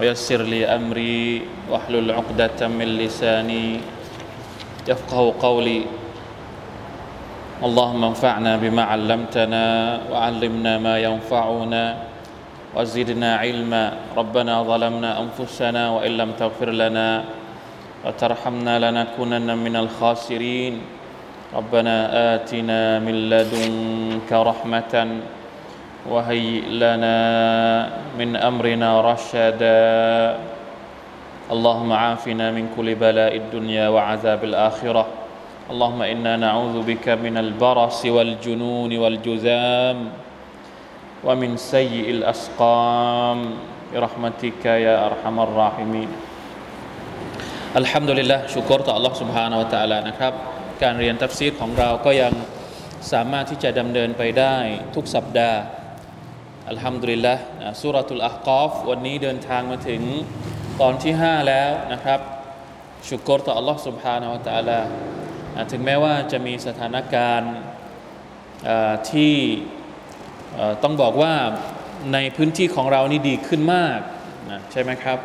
ويسر لي أمري واحلل عقدة من لساني يفقه قولي. اللهم انفعنا بما علمتنا وعلمنا ما ينفعنا وزدنا علما. ربنا ظلمنا أنفسنا وإن لم تغفر لنا وترحمنا لنكونن من الخاسرين. ربنا آتنا من لدنك رحمة وهيئ لنا من أمرنا رشدا اللهم عافنا من كل بلاء الدنيا وعذاب الآخرة اللهم إنا نعوذ بك من البرص والجنون والجذام ومن سيء الأسقام برحمتك يا أرحم الراحمين อัลฮัมดุลิลละชุกรต่อ Allah سبحانه และ تعالى นะครับ การเรียนตัฟซีรของเราก็ยังสามารถที่จะดำเนินไปได้ทุกสัปดาห์ อัลฮัมดุลิลละสุรทุลอักอฟวันนี้เดินทางมาถึงตอนที่ 5 แล้วนะครับ ชุกรต่อ Allah سبحانه และ تعالى ถึงแม้ว่าจะมีสถานการณ์ที่ต้องบอกว่าในพื้นที่ของเรานี่ดีขึ้นมากนะใช่ไหมครับ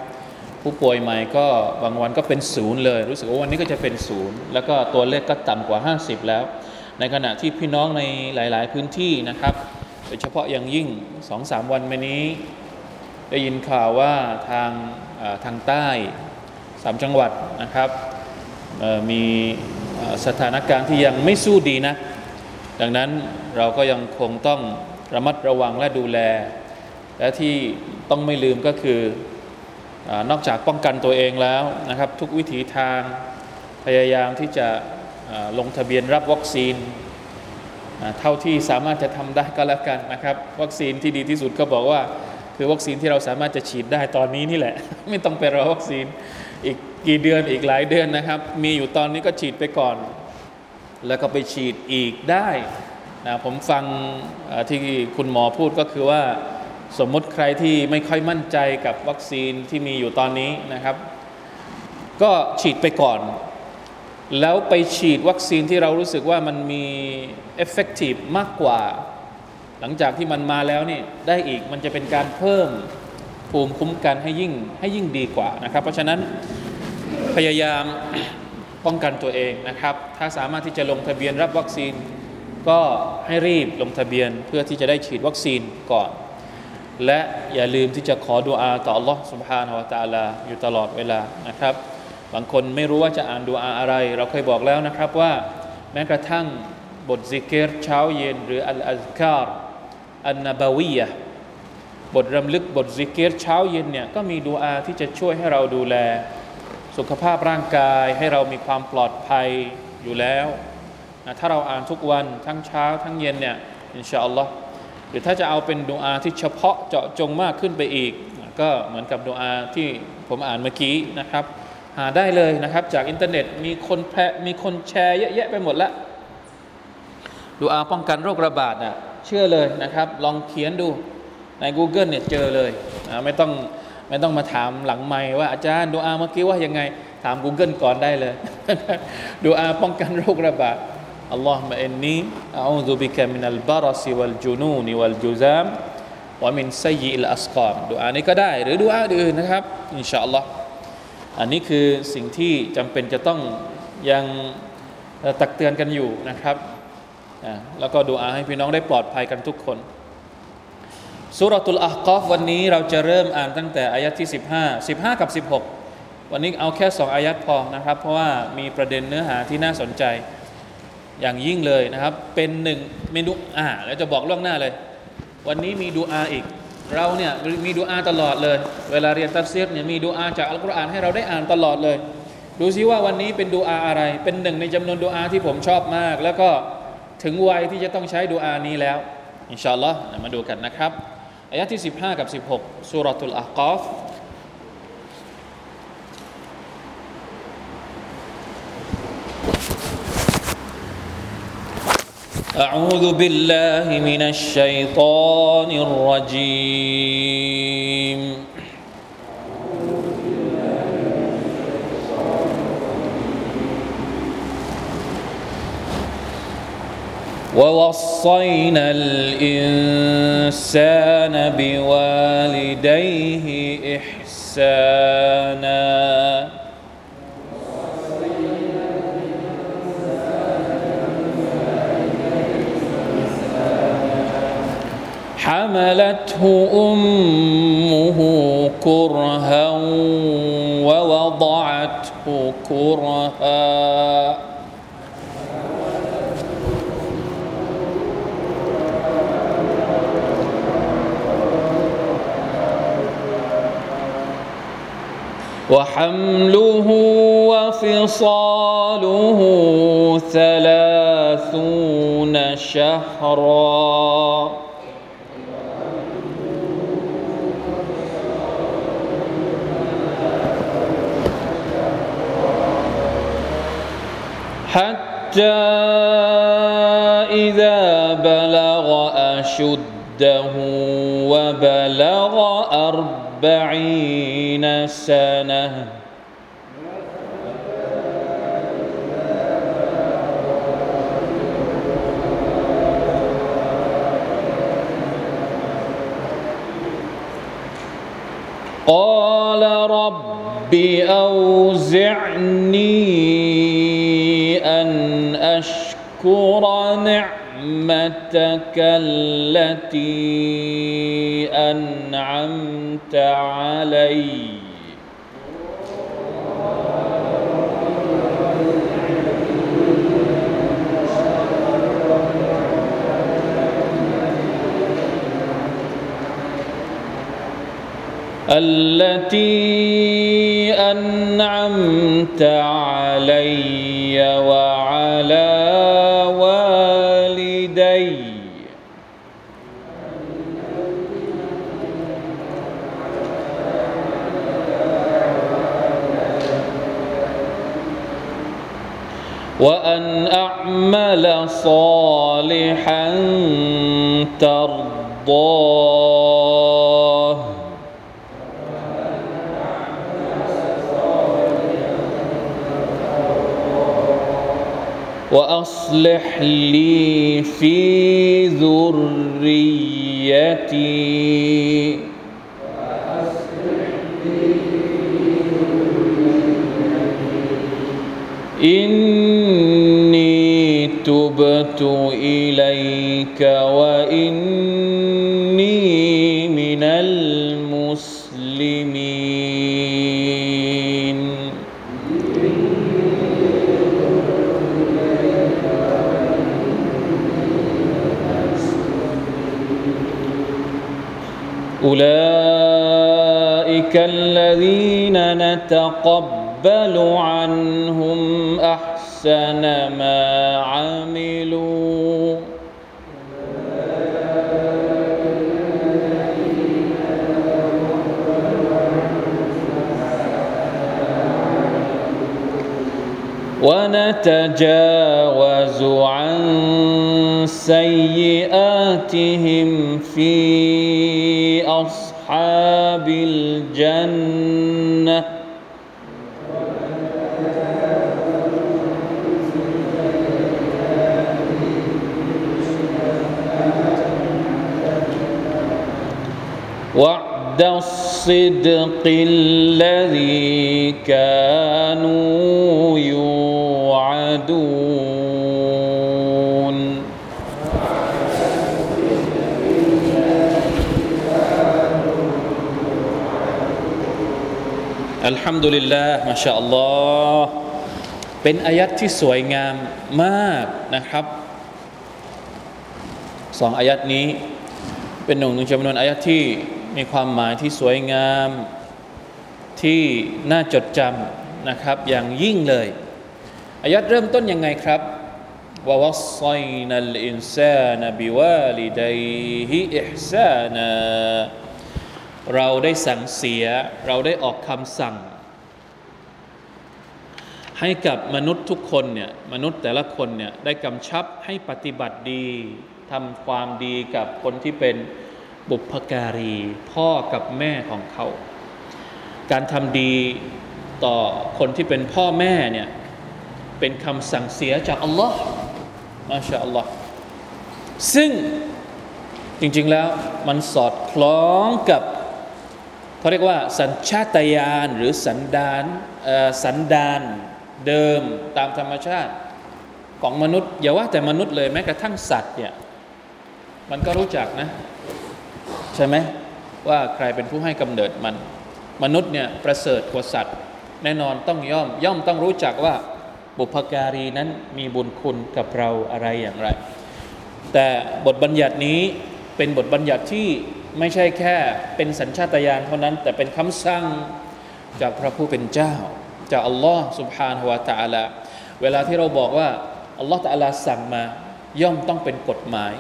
ผู้ป่วยใหม่ก็บางวันก็เป็นศูนย์เลย รู้สึกว่าวันนี้ก็จะเป็นศูนย์ แล้วก็ตัวเลขก็ต่ำกว่า 50 แล้ว ในขณะที่พี่น้องในหลาย ๆ พื้นที่นะครับ โดยเฉพาะอย่างยิ่ง2-3วันมานี้ ได้ยินข่าวว่าทางทางใต้สามจังหวัดนะครับมีสถานการณ์ที่ยังไม่สู้ดีนะ ดังนั้นเราก็ยังคงต้องระมัดระวังและดูแล และที่ต้องไม่ลืมก็คือนอกจากป้องกันตัวเองแล้วนะครับ ทุกวิถีทางพยายามที่จะลงทะเบียนรับวัคซีน เท่าที่สามารถจะทำได้ก็แล้วกันนะครับ วัคซีนที่ดีที่สุดก็บอกว่า คือวัคซีนที่เราสามารถจะฉีดได้ตอนนี้นี่แหละ ไม่ต้องไปรอวัคซีนอีกกี่เดือนอีกหลายเดือนนะครับ มีอยู่ตอนนี้ก็ฉีดไปก่อน แล้วก็ไปฉีดอีกได้นะผมฟังที่คุณหมอพูดก็คือว่าสมมติใครที่ไม่ค่อยมั่นใจกับวัคซีนที่มีอยู่ตอนนี้นะครับ ก็ฉีดไปก่อน แล้วไปฉีดวัคซีนที่เรารู้สึกว่ามันมีเอฟเฟกตีฟมากกว่า หลังจากที่มันมาแล้วนี่ได้อีกมันจะเป็นการเพิ่มภูมิคุ้มกันให้ยิ่งให้ยิ่งดีกว่านะครับ เพราะฉะนั้นพยายามป้องกันตัวเองนะครับ ถ้าสามารถที่จะลงทะเบียนรับวัคซีน ก็ให้รีบลงทะเบียนเพื่อที่จะได้ฉีดวัคซีนก่อนและอย่าลืมที่จะขอดุอาต่อ Allah سبحانه และ تعالى อยู่ตลอดเวลานะครับ บางคนไม่รู้ว่าจะอ่านดุอาอะไร เราเคยบอกแล้วนะครับว่า แม้กระทั่งบทซิกเกตเช้าเย็น หรืออัลอัลกาอันนบาวียะบทรำลึกบทซิกเกตเช้าเย็นเนี่ยก็มีดุอาที่จะช่วยให้เราดูแล สุขภาพร่างกายให้เรามีความปลอดภัยอยู่แล้วนะถ้าเราอ่านทุกวันทั้งเช้าทั้งเย็นเนี่ยอินชาอัลลอฮ์หรือถ้าจะเอาเป็นดูอาที่เฉพาะเจาะจงมากขึ้นไปอีก ก็เหมือนกับดูอาที่ผมอ่านเมื่อกี้นะครับ หาได้เลยนะครับ จากอินเทอร์เน็ตมีคนแพมีคนแชร์เยอะแยะไปหมดละดูอาป้องกันโรคระบาดนะ่ะเชื่อเลยนะครับ ลองเขียนดูใน Google เนี่ยเจอเลยไม่ต้องไม่ต้องมาถามหลังไม่ว่าอาจารย์ดูอาเมื่อกี้ว่ายังไง ถาม Google ก่อนได้เลยดูอาป้องกันโรคระบาดاللهم إني أعوذ بك من البرص والجنون والجذام ومن سيئ الأسقامดูอานี้ก็ได้ หรือดูอาอื่นนะครับ อินชาอัลลอฮ์ อันนี้คือสิ่งที่จำเป็นจะต้องยังตักเตือนกันอยู่นะครับ แล้วก็ดูอาให้พี่น้องได้ปลอดภัยกันทุกคนسورة الأحقافวันนี้เราจะเริ่มอ่านตั้งแต่อายะฮ์ที่ 15 15 กับ 16 วันนี้เอาแค่สองอายัดพอนะครับ เพราะว่ามีประเด็นเนื้อหาที่น่าสนใจอย่างยิ่งเลยนะครับ เป็นหนึ่งเมนูอ่าแล้วจะบอกล่วงหน้าเลย วันนี้มีดูอาอีก เราเนี่ยมีดูอาตลอดเลย เวลาเรียนตัฟซีรเนี่ยมีดูอาจากอัลกุรอานให้เราได้อ่านตลอดเลย ดูซิว่าวันนี้เป็นดูอาอะไร เป็นหนึ่งในจำนวนดูอาที่ผมชอบมาก แล้วก็ถึงวัยที่จะต้องใช้ดูอานี้แล้ว อินชาอัลลอฮ์มาดูกันนะครับอายะที่ 15 กับ 16สุรทุลอาคอฟ أعوذ بالله من الشيطان الرجيم. ووصينا الإنسان بوالديه إحسانا. حملته أمه كرها ووضعته كرها. وحمله وفصاله ثلاثون شهرا. حتى إذا بلغ أشده وبلغ أربعين سنة. قال رب أوزعني أن أشكر نعمتك التي أنعمت علي. التي أنعمت علي وعلى والدي وأن أعمل صالحا ترضاه. وأصلح لي في ذريتي. إني إليك وإني من المسلمين. أولئك الذين نتقبل عنهم أحسن ما عملوا. ونتجاوز عن سيئاتهم في أصحاب الجنة. وعد الصدق الذي كانوا يوعدونอัลฮัมดุลิลลาห์มาชาอัลลอฮ์เป็นอายัดที่สวยงามมากนะครับสองอายัดนี้ เป็นหนึ่งในจำนวนอายัดที่ มีความหมายที่สวยงามที่น่าจดจำนะครับอย่างยิ่งเลยอายัดเริ่มต้นยังไงครับววัศไซนัลอินซานบิวาลิดัยฮิอิฮซานาเราได้สั่งเสีย เราได้ออกคำสั่ง ให้กับมนุษย์ทุกคนเนี่ยมนุษย์แต่ละคนเนี่ยได้กำชับให้ปฏิบัติดีทำความดีกับคนที่เป็น บุพการี พ่อกับแม่ของเขา การทำดีต่อคนที่เป็นพ่อแม่เนี่ยเป็นคำสั่งเสียจากอัลลอฮ์มาชาอัลลอฮ์ซึ่งจริงๆแล้วมันสอดคล้องกับเขาเรียกว่าสัญชาตญาณหรือสันดานสันดานเดิมตามธรรมชาติของมนุษย์อย่าว่าแต่มนุษย์เลยแม้กระทั่งสัตว์เนี่ยมันก็รู้จักนะ ใช่ไหมว่าใครเป็นผู้ให้กำเนิดมัน มนุษย์เนี่ยประเสริฐกว่าสัตว์ แน่นอนต้องย่อมย่อมต้องรู้จักว่าบุพการีนั้นมีบุญคุณกับเราอะไรอย่างไร แต่บทบัญญัตินี้เป็นบทบัญญัติที่ไม่ใช่แค่เป็นสัญชาตญาณเท่านั้น แต่เป็นคำสั่งจากพระผู้เป็นเจ้า จากอัลลอฮ์สุบฮานาวะตะอาลาเวลาที่เราบอกว่าอัลลอฮ์ตะอาลาสั่งมาย่อมต้องเป็นกฎหมาย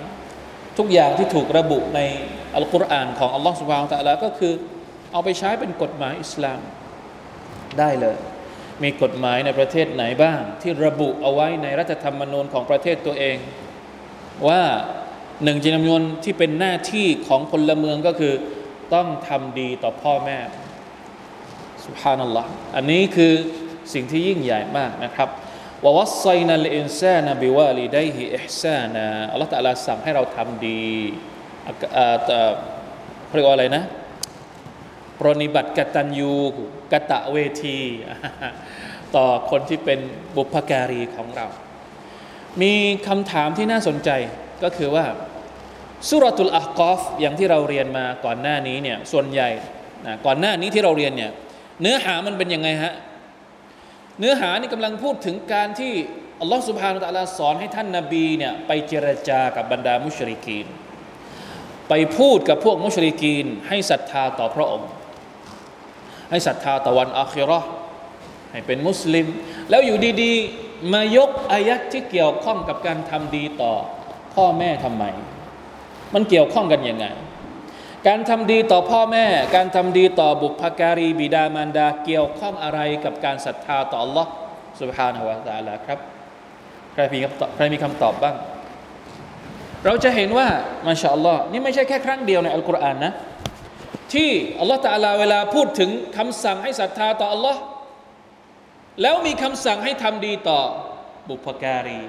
ทุกอย่างที่ถูกระบุใน อัลกุรอานของอัลลอฮฺสุบฮานตะลาก็คือ เอาไปใช้เป็นกฎหมายอิสลามได้เลย มีกฎหมายในประเทศไหนบ้าง ที่ระบุเอาไว้ในรัฐธรรมนูญของประเทศตัวเอง ว่าหนึ่งจำนวนที่เป็นหน้าที่ของพลเมืองก็คือ ต้องทำดีต่อพ่อแม่สุภานัลลอฮ์อันนี้คือสิ่งที่ยิ่งใหญ่มากนะครับววัสไซนัลอินซานบิวาลีไดฮิอิฮซานะอัลลอฮฺตะลาสั่งให้เราทำดี เรียกว่าอะไรนะปรนิบัติกตัญญูกะตะเวที ต่อคนที่เป็นบุพการีของเรา มีคำถามที่น่าสนใจก็คือว่าสุรตุลอากอฟอย่างที่เราเรียนมาก่อนหน้านี้เนี่ยส่วนใหญ่นะก่อนหน้านี้ที่เราเรียนเนี่ยเนื้อหามันเป็นยังไงฮะ เนื้อหานี่กำลังพูดถึงการที่อัลลอฮฺสุบฮานุตะลาสอนให้ท่านนาบีเนี่ยไปเจรจากับบรรดามุชริกีน ไปพูดกับพวกมุชริกีน ให้ศรัทธาต่อพระองค์ ให้ศรัทธาต่อวันอาคิรอให้เป็นมุสลิม แล้วอยู่ดีๆ มายกอายัดที่เกี่ยวข้องกับการทำดีต่อพ่อแม่ทำไม มันเกี่ยวข้องกันยังไง การทำดีต่อพ่อแม่ การทำดีต่อบุพการีบิดามารดา เกี่ยวข้องอะไรกับการศรัทธาต่อ Allah سبحانه และ تعالى ครับ ใครมีคำตอบใครมีคำตอบบ้าง เราจะเห็นว่ามาชาอัลลอฮ์นี่ไม่ใช่แค่ครั้งเดียวในอัลกุรอานนะ ที่อัลลอฮ์ตะลาเวลาพูดถึงคำสั่งให้ศรัทธาต่อ Allah แล้วมีคำสั่งให้ทำดีต่อบุพการี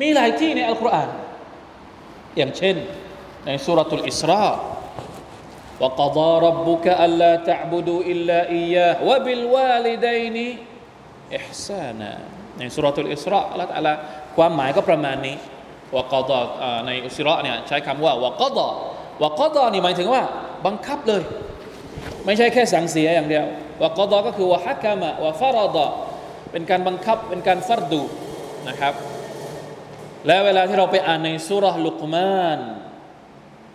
มีหลายที่ในอัลกุรอานอย่างเช่นในสุรทูลอิสรา وقضى ربك ألا تعبدوا إلا إياه وبالوالدين إحسانا ในสุรทูลอิสราอัลลอฮฺละความหมายก็ประมาณนี้ วกดในอุสิระเนี่ยใช้คำว่าวกดวกดนี่หมายถึงว่า บังคับเลย ไม่ใช่แค่สั่งเสียอย่างเดียววกดก็คือวฮักกามะวฟารดเป็นการบังคับเป็นการฟัรดูนะครับ แล้วเวลาที่เราไปอ่านในสุรลุกมาน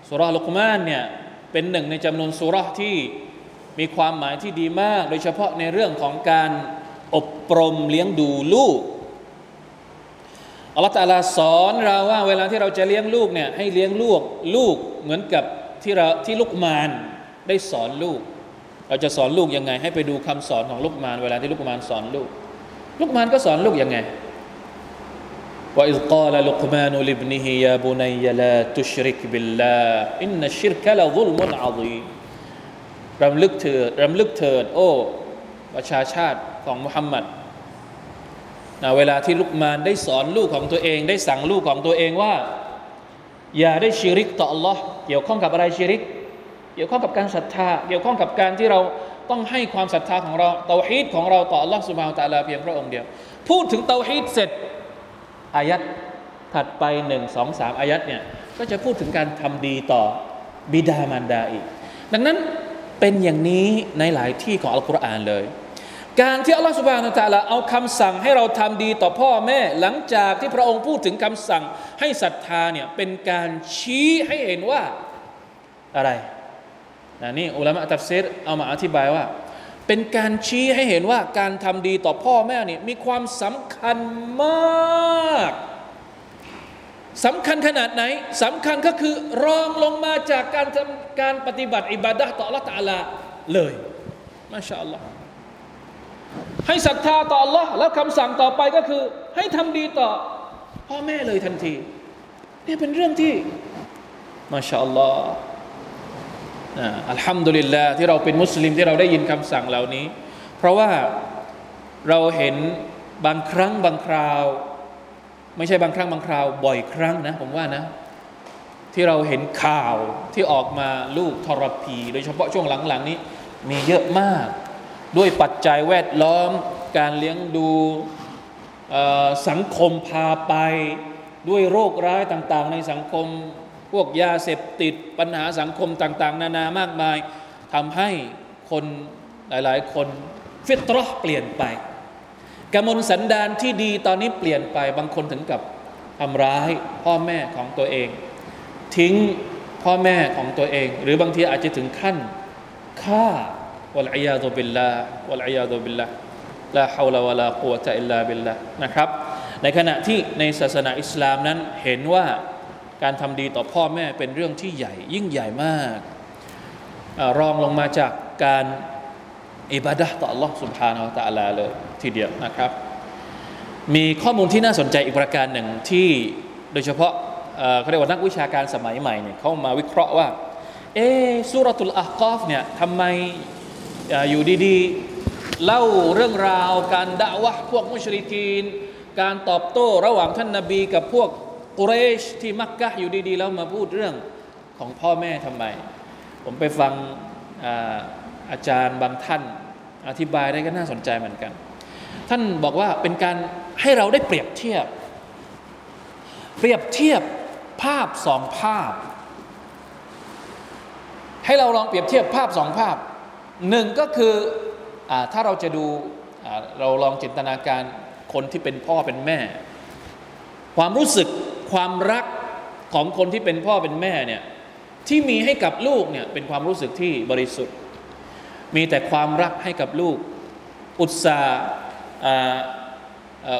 สุรลุกมานเนี่ยเป็นหนึ่งในจำนวนสุรที่มีความหมายที่ดีมาก โดยเฉพาะในเรื่องของการอบรมเลี้ยงดูลูก อัลลอฮฺตาลาสอนเราว่าเวลาที่เราจะเลี้ยงลูกเนี่ยให้เลี้ยงลูกลูกเหมือนกับที่เราที่ลูกมานได้สอนลูก เราจะสอนลูกยังไง ให้ไปดูคำสอนของลูกมาน เวลาที่ลูกมานสอนลูก ลูกมานก็สอนลูกยังไงว่าอิสกาลลุกมานุลิบนิฮิยาบุนัยลาตุชริกบิลลาอินนัชิรกะละซุลมุนอาซีรำลึกเถิดรำลึกเถิด โอ้ ประชาชาติของมุฮัมมัด เวลาที่ลุกมานได้สอนลูกของตัวเอง ได้สั่งลูกของตัวเองว่า อย่าได้ชิริกต่อ Allah เกี่ยวข้องกับอะไรชิริก เกี่ยวข้องกับการศรัทธา เกี่ยวข้องกับการที่เราต้องให้ความศรัทธาของเราเตาฮีดของเราต่อ Allah สุบฮานตะลาเพียงพระองค์เดียว พูดถึงเตาฮีดเสร็จอายัดถัดไปหนึ่งสองสามอายัดเนี่ยก็จะพูดถึงการทำดีต่อบิดามารดาอีก ดังนั้นเป็นอย่างนี้ในหลายที่ของอัลกุรอานเลย การที่อัลลอฮฺสุบานาตะลาเอาคำสั่งให้เราทำดีต่อพ่อแม่ หลังจากที่พระองค์พูดถึงคำสั่งให้ศรัทธาเนี่ยเป็นการชี้ให้เห็นว่าอะไรนนี่อุลามะตัฟซีรเอามาอธิบายว่า เป็นการชี้ให้เห็นว่าการทำดีต่อพ่อแม่นี่มีความสำคัญมากสำคัญขนาดไหนสำคัญก็คือรองลงมาจากการทำการปฏิบัติอิบาดะต่อละตาลาเลยมาชาอัลลอฮ์ ให้ศรัทธาต่อ Allah แล้วคำสั่งต่อไปก็คือ ให้ทำดีต่อพ่อแม่เลยทันทีนี่เป็นเรื่องที่มาชาอัลลอฮ์อัลฮัมดุลิลลาห์ที่เราเป็นมุสลิมที่เราได้ยินคำสั่งเหล่านี้ เพราะว่าเราเห็นบางครั้งบางคราว ไม่ใช่บางครั้งบางคราว บ่อยครั้งนะผมว่านะ ที่เราเห็นข่าวที่ออกมาลูกทรพี โดยเฉพาะช่วงหลังๆนี้ มีเยอะมาก ด้วยปัจจัยแวดล้อม การเลี้ยงดูสังคมพาไป ด้วยโรคร้ายต่างๆ ในสังคมพวกยาเสพติดปัญหาสังคมต่าง ๆ นานามากมายทำให้คนหลาย ๆ คนฟิตรอเปลี่ยนไปกมลสันดานที่ดีตอนนี้เปลี่ยนไปบางคนถึงกับทำร้ายพ่อแม่ของตัวเอง ทิ้งพ่อแม่ของตัวเอง หรือบางทีอาจจะถึงขั้นฆ่า วะลัยยาตุบิลลาห์วะลัยยาตุบิลลาห์ลาฮาวลาวะลากุวะตะอิลลาบิลลาห์นะครับ ในขณะที่ในศาสนาอิสลามนั้นเห็นว่าการทำดีต่อพ่อแม่เป็นเรื่องที่ใหญ่ ยิ่งใหญ่มากอรองลงมาจากการอิบาดะต่อ Allah سبحانه และ تعالى เลยทีเดียวนะครับ มีข้อมูลที่น่าสนใจอีกประการหนึ่งที่โดยเฉพาะเขาเรียกว่านักวิชาการสมัยใหม่เนี่ยเขามาวิเคราะห์ว่าเอสุรตุลอาฮกอฟเนี่ยทำไม อยู่ดีๆ เล่าเรื่องราวการด่าวะพวกมุชริกีน การตอบโต้ระหว่างท่านนาบีกับพวกกุเรชที่มักกะอยู่ดีๆ แล้วมาพูดเรื่องของพ่อแม่ทำไม ผมไปฟังอาอาจารย์บางท่าน อธิบายได้ก็น่าสนใจเหมือนกัน ท่านบอกว่าเป็นการให้เราได้เปรียบเทียบ เปรียบเทียบภาพสองภาพ ให้เราลองเปรียบเทียบภาพสองภาพ หนึ่งก็คืออถ้าเราจะดูเราลองจินตนาการคนที่เป็นพ่อเป็นแม่ ความรู้สึกความรักของคนที่เป็นพ่อเป็นแม่เนี่ยที่มีให้กับลูกเนี่ยเป็นความรู้สึกที่บริสุทธิ์ มีแต่ความรักให้กับลูก อุตสา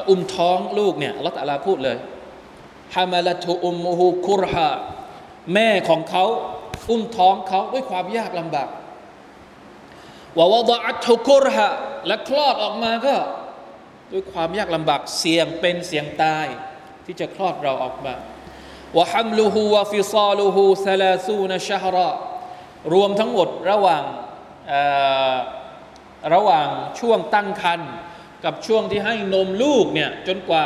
อุ้มท้องลูกเนี่ยอัลลอฮฺพูดเลยฮามาลตุอุมมูฮูคุรฮาแม่ของเขาอุ้มท้องเขาด้วยความยากลำบาก วาวดอัตุกุรฮะและคลอดออกมาก็ ด้วยความยากลำบากเสี่ยงเป็นเสี่ยงตาย ที่จะคลอดเราออกมาวะฮัมลูฮูวะฟิซาลูฮูซาลาซูนชฮรรวมทั้งหมดระหว่างระหว่างช่วงตั้งครรภ์กับช่วงที่ให้นมลูกเนี่ยจนกว่า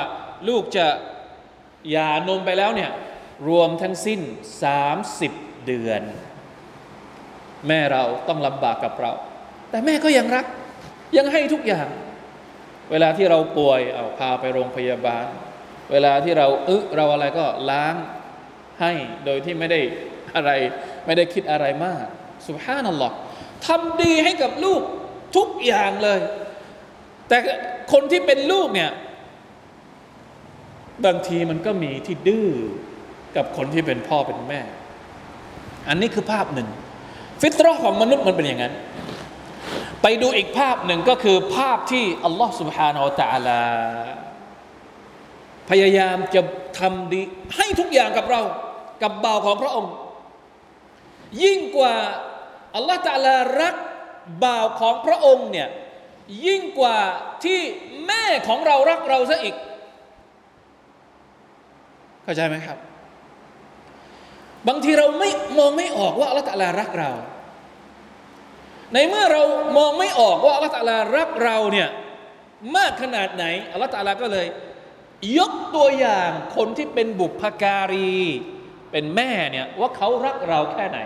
ลูกจะหย่านมไปแล้วเนี่ยรวมทั้งสิ้น 30 เดือน แม่เราต้องลำบากกับเรา แต่แม่ก็ยังรัก ยังให้ทุกอย่าง เวลาที่เราป่วยเอาพาไปโรงพยาบาล เวลาที่เราอึเราอะไรก็ล้างให้โดยที่ไม่ได้อะไร ไม่ได้คิดอะไรมากสุภาพนั่นหรอกทำดีให้กับลูกทุกอย่างเลย แต่คนที่เป็นลูกเนี่ยบางทีมันก็มีที่ดื้อกับคนที่เป็นพ่อเป็นแม่ อันนี้คือภาพหนึ่ง ฟิตรอของมนุษย์มันเป็นอย่างนั้น ไปดูอีกภาพหนึ่งก็คือภาพที่อัลลอฮฺ سبحانه และ تعالى พยายามจะทำดีให้ทุกอย่างกับเรา กับบ่าวของพระองค์ ยิ่งกว่าอัลลอฮฺตาลารักบ่าวของพระองค์เนี่ยยิ่งกว่าที่แม่ของเรารักเราซะอีก เข้าใจไหมครับ บางทีเราไม่มองไม่ออกว่าอัลลอฮฺตาลารักเรา ในเมื่อเรามองไม่ออกว่าอัลลอฮฺตาลารักเราเนี่ยมากขนาดไหนอัลลอฮฺตาลาก็เลย ยกตัวอย่างคนที่เป็นบุพการี เป็นแม่เนี่ยว่าเขารักเราแค่ไหน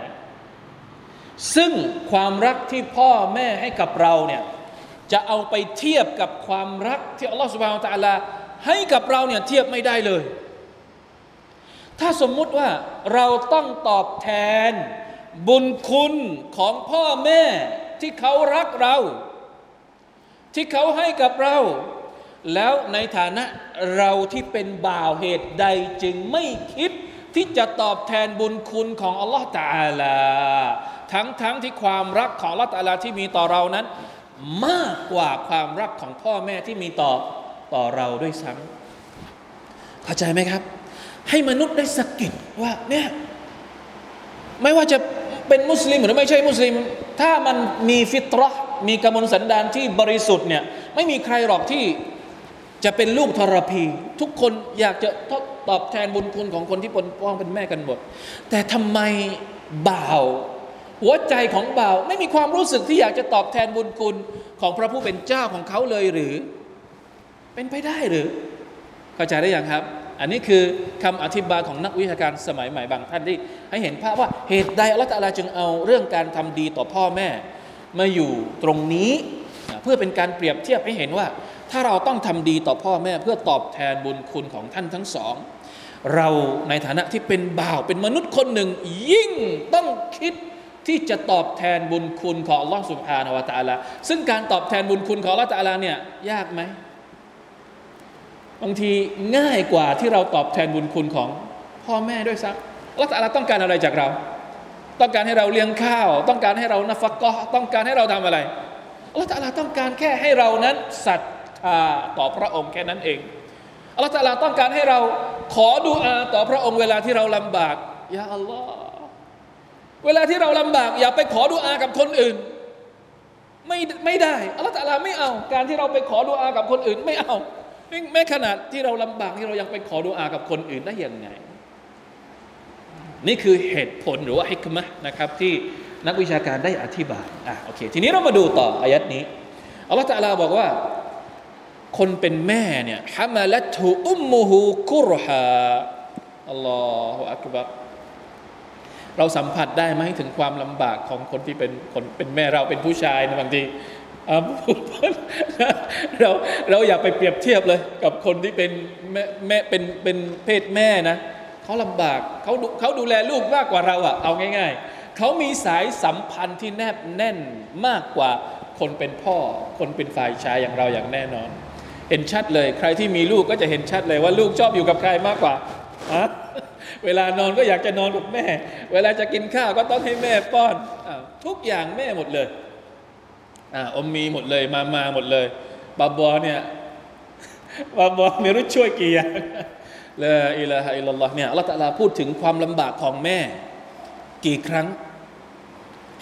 ซึ่งความรักที่พ่อแม่ให้กับเราเนี่ยจะเอาไปเทียบกับความรักที่อัลลอฮฺสุบฮานตะลาให้กับเราเนี่ยเทียบไม่ได้เลย ถ้าสมมุติว่าเราต้องตอบแทน บุญคุณของพ่อแม่ที่เขารักเรา ที่เขาให้กับเรา แล้วในฐานะเราที่เป็นบ่าวเหตุใดจึงไม่คิดที่จะตอบแทนบุญคุณของอัลลอฮฺตาลา ทั้งทั้งที่ความรักของอัลลอฮฺตาลาที่มีต่อเรานั้น มากกว่าความรักของพ่อแม่ที่มีต่อต่อเราด้วยซ้ำเข้าใจไหมครับ ให้มนุษย์ได้สกิดว่าเนี่ยไม่ว่าจะ เป็นมุสลิมหรือไม่ใช่มุสลิม ถ้ามันมีฟิตรห์มีกำมลสันดานที่บริสุทธิ์เนี่ยไม่มีใครหรอกที่จะเป็นลูกทรพี ทุกคนอยากจะตอบแทนบุญคุณของคนที่ปนป้องเป็นแม่กันหมด แต่ทำไมบ่าว หัวใจของบ่าว ไม่มีความรู้สึกที่อยากจะตอบแทนบุญคุณของพระผู้เป็นเจ้าของเขาเลยหรือ เป็นไปได้หรือ เข้าใจได้ยังครับ อันนี้คือคำอธิบายของนักวิชาการสมัยใหม่บางท่านที่ให้เห็นภาพว่าเหตุใดอัลลอฮฺจึงเอาเรื่องการทำดีต่อพ่อแม่ มาอยู่ตรงนี้ เพื่อเป็นการเปรียบเทียบให้เห็นว่า ถ้าเราต้องทำดีต่อพ่อแม่ เพื่อตอบแทนบุญคุณของท่านทั้งสอง เราในฐานะที่เป็นบ่าวเป็นมนุษย์คนหนึ่ง ยิ่งต้องคิดที่จะตอบแทนบุญคุณของอัลลอฮฺสุบฮานาวะตะลาซึ่งการตอบแทนบุญคุณของอัลลอฮฺตะลาเนี่ยยากไหม บางทีง่ายกว่าที่เราตอบแทนบุญคุณของพ่อแม่ด้วยซ้ำอัลลอฮฺตะลาต้องการอะไรจากเรา ต้องการให้เราเลี้ยงข้าว ต้องการให้เรานฟักก็ต้องการให้เราทำอะไรอัลลอฮฺตะลาต้องการแค่ให้เรานั้นศรัทธาต่อพระองค์แค่นั้นเองอัลลอฮฺตะลาต้องการให้เราขอดูอาต่อพระองค์เวลาที่เราลำบากยาอัลลอฮ์เวลาที่เราลำบาก อย่าไปขอดูอากับคนอื่น ไม่ไม่ได้อัลลอฮฺตะลาไม่เอา การที่เราไปขอดูอากับคนอื่นไม่เอา แม้ขนาดที่เราลำบากที่เรายังไปขอดูอากับคนอื่นได้ยังไง นี่คือเหตุผลหรือว่าฮิกมะนะครับ ที่นักวิชาการได้อธิบายอะโอเค ทีนี้เรามาดูต่ออายัดนี้อัลลอฮฺตะลาบอกว่า คนเป็นแม่เนี่ยฮามาลัตุอุมมูฮูกุรฮาอัลลอฮฺอักบัรเราสัมผัสได้ไหมถึงความลำบากของคนที่เป็นคนเป็นแม่เราเป็นผู้ชายนบางที เราเราอย่าไปเปรียบเทียบเลย กับคนที่เป็นแม่แม่เป็นเป็นเพศแม่นะเขาลำบากเขาเขาดูแลลูกมากกว่าเราอะเอาง่าย ๆเขามีสายสัมพันธ์ที่แนบแน่นมากกว่าคนเป็นพ่อ คนเป็นฝ่ายชายอย่างเราอย่างแน่นอน เห็นชัดเลย ใครที่มีลูกก็จะเห็นชัดเลยว่าลูกชอบอยู่กับใครมากกว่าอะเวลานอนก็อยากจะนอนกับแม่ เวลาจะกินข้าวก็ต้องให้แม่ป้อนอทุกอย่างแม่หมดเลย อ่าอมมีหมดเลยมามาหมดเลยบาบอเนี่ยบาบอไม่รู้ช่วยกี่อย่างละอิละฮะอิลลัลลอฮ์เนี่ยอัลลอฮฺตะลาพูดถึงความลำบากของแม่ กี่ครั้ง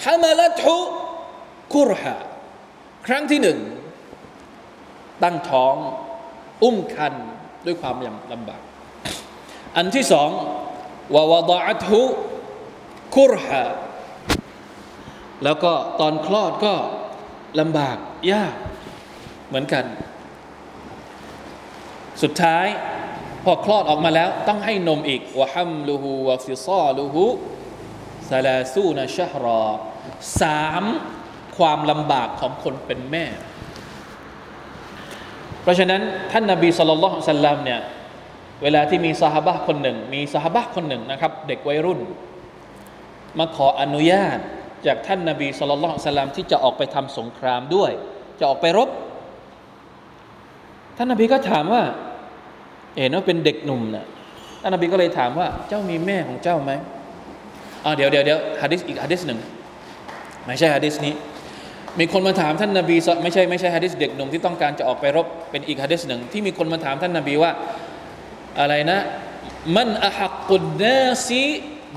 ฮามาลตุกุรฮะครั้งที่หนึ่ง ตั้งท้อง อุ้มคันด้วยความยำลำบาก อันที่สองวาวดะตุกุรฮะแล้วก็ตอนคลอดก็ ลำบากยากเหมือนกัน สุดท้ายพอคลอดออกมาแล้ว ต้องให้นมอีกวะฮัมลูฮูวะฟิซาลูฮูซาลาซูนะชฮรอสามความลำบากของคนเป็นแม่ เพราะฉะนั้นท่านนาบีสุลต่านสัลลัมเนี่ยเวลาที่มีสหบะคนหนึ่ง มีสหบะคนหนึ่งนะครับ เด็กวัยรุ่น มาขออนุญาต จากท่านนาบีสุลต่านสลลัมที่จะออกไปทำสงครามด้วย จะออกไปรบ ท่านนาบีก็ถามว่าเห็นว่าเป็นเด็กหนุ่มนะท่านนบีก็เลยถามว่า เจ้ามีแม่ของเจ้าไหมอ่าเดี๋ยวเดี๋ยวเดี๋ยวฮะดิษอีกฮะดิษหนึ่งไม่ใช่ฮะดิษนี้ มีคนมาถามท่านนบีไม่ใช่ไม่ใช่ฮะดิษเด็กหนุ่มที่ต้องการจะออกไปรบเป็นอีกฮะดิษหนึ่งที่มีคนมาถามท่านนบีว่าอะไรนะมันอหักุนนาซี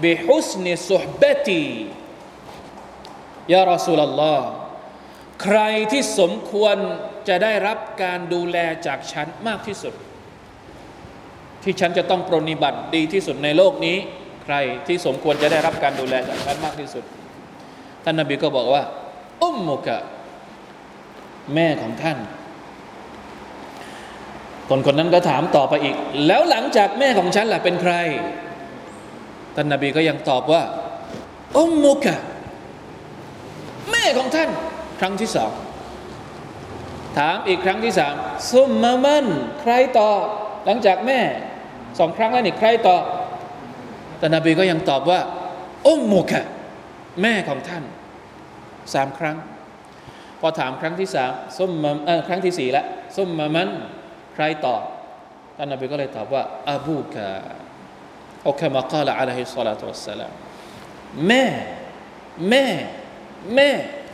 บิฮุสนิสุฮบตี ยารอสูลลอฮ์ใครที่สมควรจะได้รับการดูแลจากฉันมากที่สุด ที่ฉันจะต้องปรนิบัติดีที่สุดในโลกนี้ ใครที่สมควรจะได้รับการดูแลจากฉันมากที่สุด ท่านนาบีก็บอกว่า อุมมุกะ แม่ของท่าน คนคนนั้นก็ถามต่อไปอีก แล้วหลังจากแม่ของฉันล่ะเป็นใคร ท่านนาบีก็ยังตอบว่า อุมมุกะ ของท่าน ครั้งที่สองถามอีกครั้งที่สามซุมมามันใครต่อ หลังจากแม่สองครั้งแล้วนี่ใครต่อแต่นบีก็ยังตอบว่าอุมมุกะแม่ของท่านสามครั้ง พอถามครั้งที่สามส้มมาเออครั้งที่สี่ละส้มมามันใครต่อท่านนบีก็เลยตอบว่าอาบูกะโอเคมาก่าละอะลัยฮิสซาลาตุวัสสลามแม่แม่แม่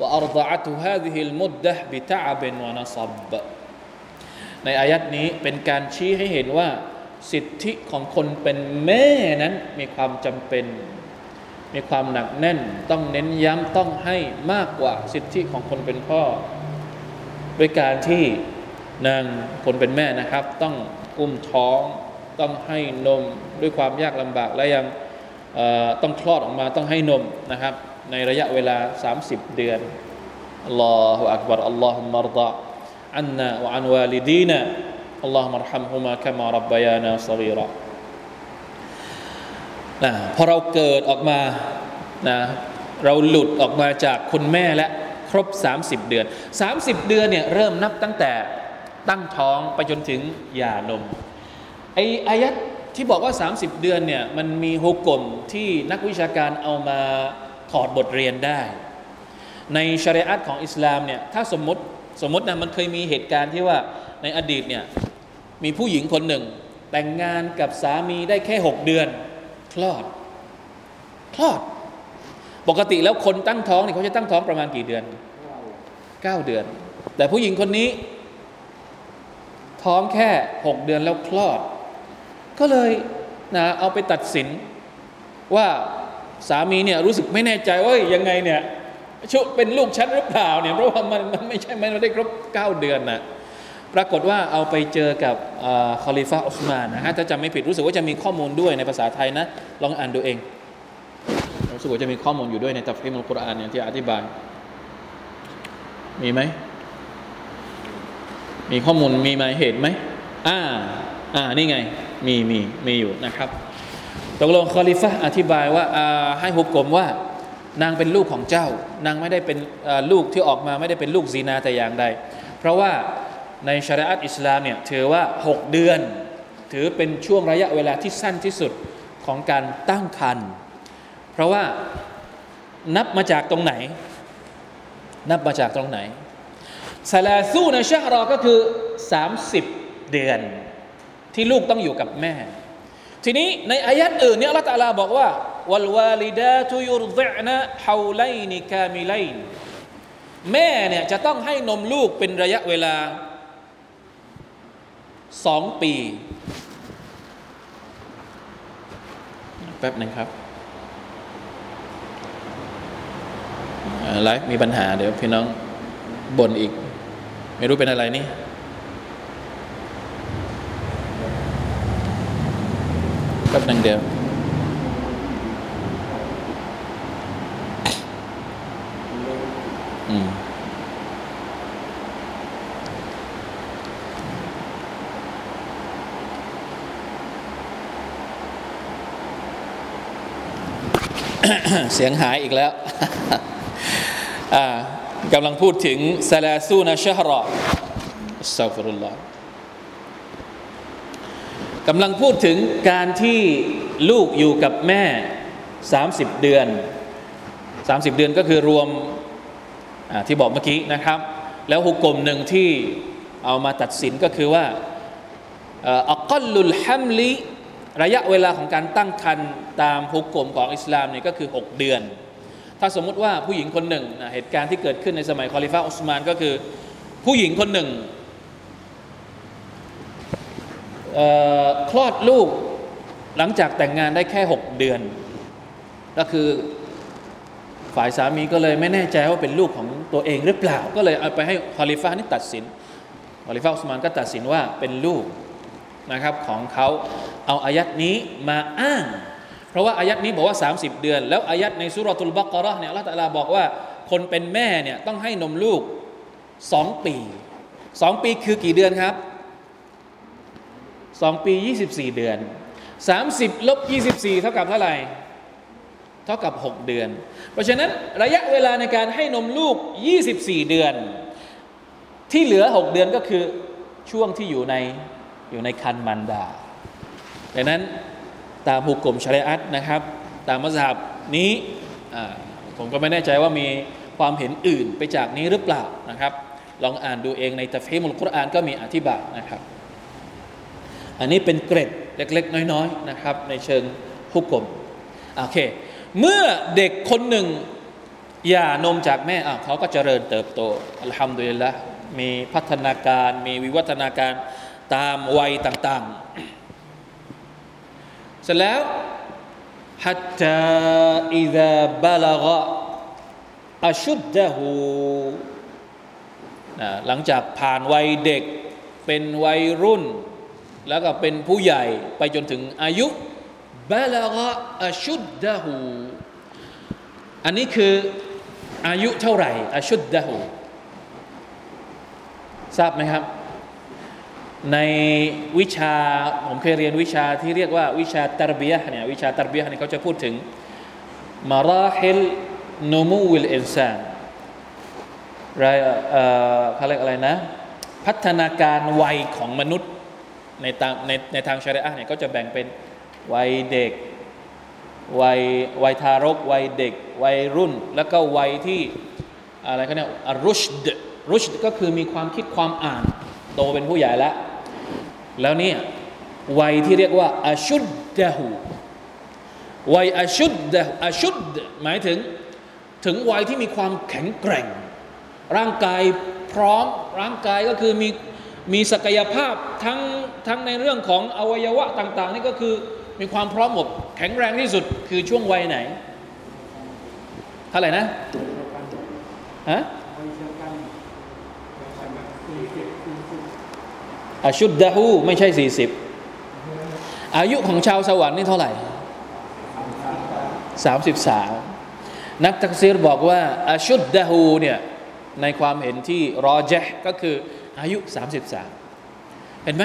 ว่าอัรดะตุฮาดิฮิลมุดดะบิตาเบนในอายัดนี้เป็นการชี้ให้เห็นว่า สิทธิของคนเป็นแม่นั้นมีความจำเป็น มีความหนักแน่น ต้องเน้นย้ำต้องให้มากกว่าสิทธิของคนเป็นพ่อ ด้วยการที่นางคนเป็นแม่นะครับ ต้องกุมท้องต้องให้นมด้วยความยากลำบากและยังต้องคลอดออกมาต้องให้นมนะครับ ในระยะเวลา 30 เดือนอัลลอฮฺอักบารอัลลอฮฺมารดะอันนะวะอันวาลิดีนะอัลลอฮฺมารฮัมฮุมาคมารับบยานาสรีระนะพอเราเกิดออกมานะเราหลุดออกมาจากคุณแม่และครบ 30 เดือน 30 เดือนเนี่ยเริ่มนับตั้งแต่ตั้งท้องไปจนถึงหย่านมไออายัดที่บอกว่า 30 เดือนเนี่ยมันมีฮุกกลมที่นักวิชาการเอามา ถอดบทเรียนได้ ในชริอะตของอิสลามเนี่ยถ้าสมมติสมมตินะมันเคยมีเหตุการณ์ที่ว่าในอดีตเนี่ยมีผู้หญิงคนหนึ่ง แต่งงานกับสามีได้แค่ 6 เดือน คลอด คลอด ปกติแล้วคนตั้งท้องเนี่ยเขาจะตั้งท้องประมาณกี่เดือน 9 เดือน แต่ผู้หญิงคนนี้ ท้องแค่ 6 เดือนแล้วคลอด ก็เลยนะเอาไปตัดสินว่า สามีเนี่ยรู้สึกไม่แน่ใจว่ายังไงเนี่ยชุเป็นลูกฉันหรือเปล่าเนี่ยเพราะว่ามันมันไม่ใช่มันได้ครบ9เดือนนะปรากฏว่าเอาไปเจอกับคอลิฟาอุสมานนะฮะถ้าจำไม่ผิดรู้สึกว่าจะมีข้อมูลด้วยในภาษาไทยนะ ลองอ่านดูเองรู้สึกว่าจะมีข้อมูลอยู่ด้วยในตัฟฮิมุลกุรอานเนี่ยที่อธิบาย มีไหม มีข้อมูลมีมาเหตุไหมอ่าอ่านี่ไง มีมีมีอยู่นะครับ ตกลงคอลิฟะอธิบายว่าให้ฮุกกลมว่านางเป็นลูกของเจ้า นางไม่ได้เป็นลูกที่ออกมาไม่ได้เป็นลูกซีนาแต่อย่างใด เพราะว่าในชาริอัตอิสลามเนี่ยถือว่า 6 เดือน ถือเป็นช่วงระยะเวลาที่สั้นที่สุดของการตั้งครรภ์เพราะว่านับมาจากตรงไหน นับมาจากตรงไหนซาลาซูในชะรอก็คือ 30 เดือน ที่ลูกต้องอยู่กับแม่ ทีนี้ในอายัดอื่นเนี่ยอัลลอฮฺตาลาบอกว่าวัลวาลิดาตุยุรดินะฮาวไลนิกามิไลนแม่เนี่ยจะต้องให้นมลูกเป็นระยะเวลาสองปี แป๊บหนึ่งครับไลฟ์มีปัญหาเดี๋ยวพี่น้องบ่นอีก ไม่รู้เป็นอะไรนี่ ป๊บนึงเดียวเสียงหายอีกแล้วกำลังพูดถึงซาลาซูนาชฮรออัสซาฟุรุลลอฮ์ กำลังพูดถึงการที่ลูกอยู่กับแม่ 30 เดือน 30 เดือนก็คือรวมที่บอกเมื่อกี้นะครับ แล้วหุกกลมหนึ่งที่เอามาตัดสินก็คือว่าอักลุลฮัมลีระยะเวลาของการตั้งครรภ์ตามหุกกลมของอิสลามนี่ก็คือ 6 เดือน ถ้าสมมุติว่าผู้หญิงคนหนึ่งเหตุการณ์ที่เกิดขึ้นในสมัยคอลิฟ้าอุสมานก็คือ ผู้หญิงคนหนึ่ง คลอดลูกหลังจากแต่งงานได้แค่ 6 เดือน ก็คือฝ่ายสามีก็เลยไม่แน่ใจว่าเป็นลูกของตัวเองหรือเปล่า ก็เลยเอาไปให้คอลิฟ้านี่ตัดสินคอลิฟ้าอุสมานก็ตัดสินว่าเป็นลูกนะครับของเขาเอาอายัดนี้มาอ้าง เพราะว่าอายัดนี้บอกว่า 30 เดือน แล้วอายัดในสุรทูลบักรอเนี่ยอัลลอฮฺตะลาบอกว่าคนเป็นแม่เนี่ยต้องให้นมลูกสองปีสองปีคือกี่เดือนครับ สองปี 24 เดือน 30 ลบ 24 เท่ากับเท่าไหร่ เท่ากับ 6 เดือน เพราะฉะนั้นระยะเวลาในการให้นมลูก 24 เดือน ที่เหลือ 6 เดือนก็คือช่วงที่อยู่ในอยู่ในคันมันดาดังนั้นตามหุกกลมชริอัตนะครับ ตามมัสยิดนี้ผมก็ไม่แน่ใจว่ามีความเห็นอื่นไปจากนี้หรือเปล่านะครับ ลองอ่านดูเองในตัฟฮีมุลกุรอานก็มีอธิบายนะครับ อันนี้เป็นเกร็ดเล็ก ๆ น้อยๆนะครับ ในเชิงฮุกกลมโอเค เมื่อเด็กคนหนึ่งหย่านมจากแม่อ่ะเขาก็เจริญเติบโตอัลฮัมดุลิลละมีพัฒนาการมีวิวัฒนาการตามวัยต่าง ๆ เสร็จแล้ว حتى إذا بلغ أشده นะหลังจากผ่านวัยเด็กเป็นวัยรุ่น แล้วก็เป็นผู้ใหญ่ไปจนถึงอายุบาลากะอชุดดะหูอันนี้คืออายุเท่าไหร่อชุดดะหูทราบไหมครับ ในวิชาผมเคยเรียนวิชาที่เรียกว่าวิชาตรบียะเนี่ยวิชาตรบียะเนี่ยเขาจะพูดถึงมาราฮิลนูมูวิลอินซานรเอ่อเขาเรียกอะไรนะ พัฒนาการวัยของมนุษย์ ในตามในในทางชาริอะห์เนี่ยก็จะแบ่งเป็นวัยเด็กวัยวัยทารกวัยเด็กวัยรุ่น แล้วก็วัยที่อะไรเขาเนี่ยรุชดรุชดก็คือมีความคิดความอ่าน โตเป็นผู้ใหญ่แล้ว แล้วเนี่ยวัยที่เรียกว่าอาชุดดะหูวัยอาชุดดะอาชุดหมายถึงถึงวัยที่มีความแข็งแกร่ง ร่างกายพร้อมร่างกายก็คือมี มีศักยภาพทั้งทั้งในเรื่องของอวัยวะต่าง ๆ นี่ก็คือมีความพร้อมหมดแข็งแรงที่สุดคือช่วงวัยไหนเท่าไหร่นะฮะอาชุดดะฮูไม่ใช่สี่สิบอายุของชาวสวรรค์นี่เท่าไหร่สามสิบสามนักตักซีรบอกว่าอาชุดดะฮูเนี่ยในความเห็นที่รอเจห์ก็คือ อายุ 33 เห็นไหม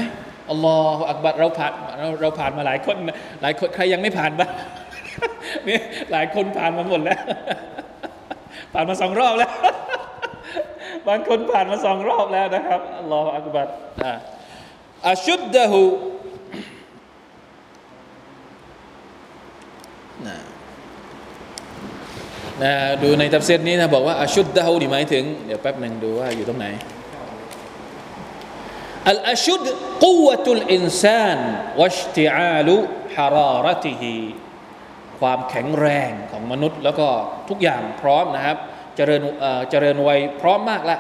อัลลอฮฺอักบัดเราผ่านเราเราผ่านมาหลายคนหลายคนใครยังไม่ผ่านบ้างนี่หลายคนผ่านมาหมดแล้ว ผ่านมาสองรอบแล้ว บางคนผ่านมาสองรอบแล้วนะครับอัลลอฮฺอักบัดأشده นะนะดูในตัฟซีรนี้นะบอกว่าأشده นี่หมายถึง เดี๋ยวแป๊บหนึ่งดูว่าอยู่ตรงไหน อัลอาชุดกุวตุลอินซานวัชติอาลุฮารารติฮีความแข็งแรงของมนุษย์ แล้วก็ทุกอย่างพร้อมนะครับ เจริญเจริญวัยพร้อมมากละ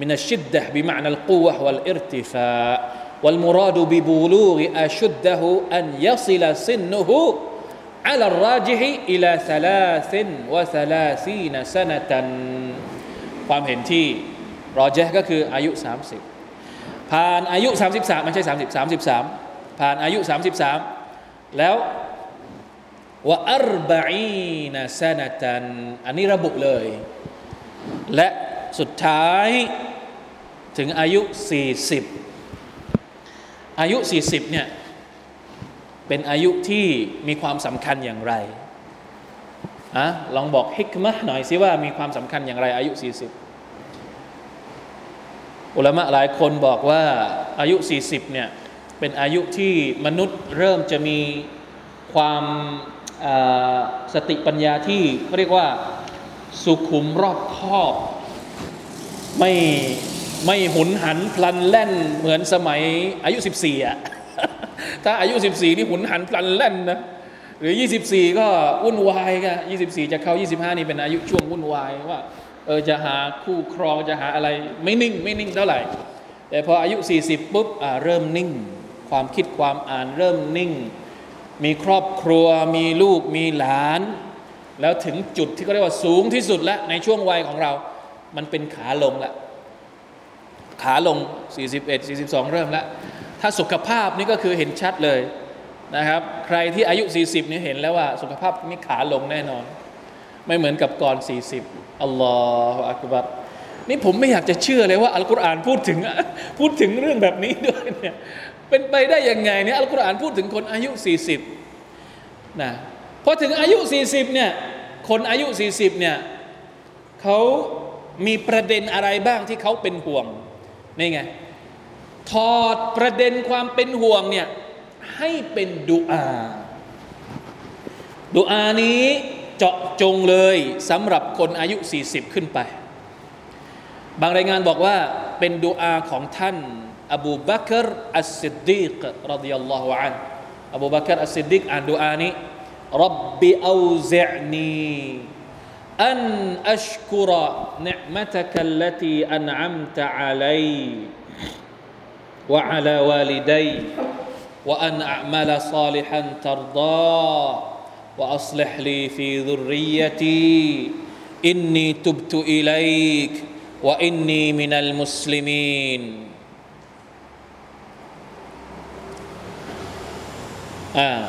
มินชิดดะบิมานลกุวะวัลอิรติฟา والمراد ببلوغ أشده أن يصل سنه على الراجح إلى ثلاث وثلاثين سنة ความเห็นที่รอเจก็คืออายุ 30 ผ่านอายุ 33ไม่ใช่30 33 ผ่านอายุ 33 แล้วว่าอัรบะอีนะซานาตันอันนี้ระบุเลย และสุดท้ายถึงอายุ 40 อายุ 40เนี่ยเป็นอายุที่มีความสำคัญอย่างไรอะลองบอกฮิกมะหน่อยสิว่ามีความสำคัญอย่างไรอายุ 40 อุลามะหลายคนบอกว่าอายุ 40เนี่ยเป็นอายุที่มนุษย์เริ่มจะมีความสติปัญญาที่เขาเรียกว่าสุขุมรอบคอบไม่ไม่หุนหันพลันแล่นเหมือนสมัยอายุ 14อะถ้าอายุ 14 นี่หุนหันพลันแล่นนะ หรือ 24 ก็วุ่นวายกัน24 จะเข้า 25 นี่เป็นอายุช่วงวุ่นวายว่าเออจะหาคู่ครองจะหาอะไรไม่นิ่งไม่นิ่งเท่าไหร่ แต่พออายุ 40 ปุ๊บอ่าเริ่มนิ่ง ความคิดความอ่านเริ่มนิ่ง มีครอบครัวมีลูกมีหลาน แล้วถึงจุดที่เขาเรียกว่าสูงที่สุดแล้วในช่วงวัยของเรา มันเป็นขาลงละขาลง 41 42 เริ่มแล้วถ้าสุขภาพนี่ก็คือเห็นชัดเลย นะครับ ใครที่อายุ 40 นี่เห็นแล้วว่าสุขภาพนี่ขาลงแน่นอน ไม่เหมือนกับก่อน 40 อัลลอฮฺอักบัรนี่ผมไม่อยากจะเชื่อเลยว่าอัลกุรอานพูดถึงพูดถึงเรื่องแบบนี้ด้วยเนี่ยเป็นไปได้ยังไงเนี่ยอัลกุรอานพูดถึงคนอายุ 40นะพอถึงอายุ 40เนี่ยคนอายุ 40เนี่ยเขามีประเด็นอะไรบ้างที่เขาเป็นห่วงนี่ไงถอดประเด็นความเป็นห่วงเนี่ย ให้เป็นดุอาดูอานี้เจาะจงเลยสำหรับคนอายุ 40 ขึ้นไป บางรายงานบอกว่าเป็นดุอาของท่านอบูบักรอัสซิดดิก رضي الله عنهอบูบักรอัสซิดดิกอ่านดูอานี้رب أوزعني أن أشكر نعمتك التي أنعمت علي وعلى والدي وأن أعمل صالحا ترضاه وأصلح لي في ذريتي إني تبت إليك وإني من المسلمين آه.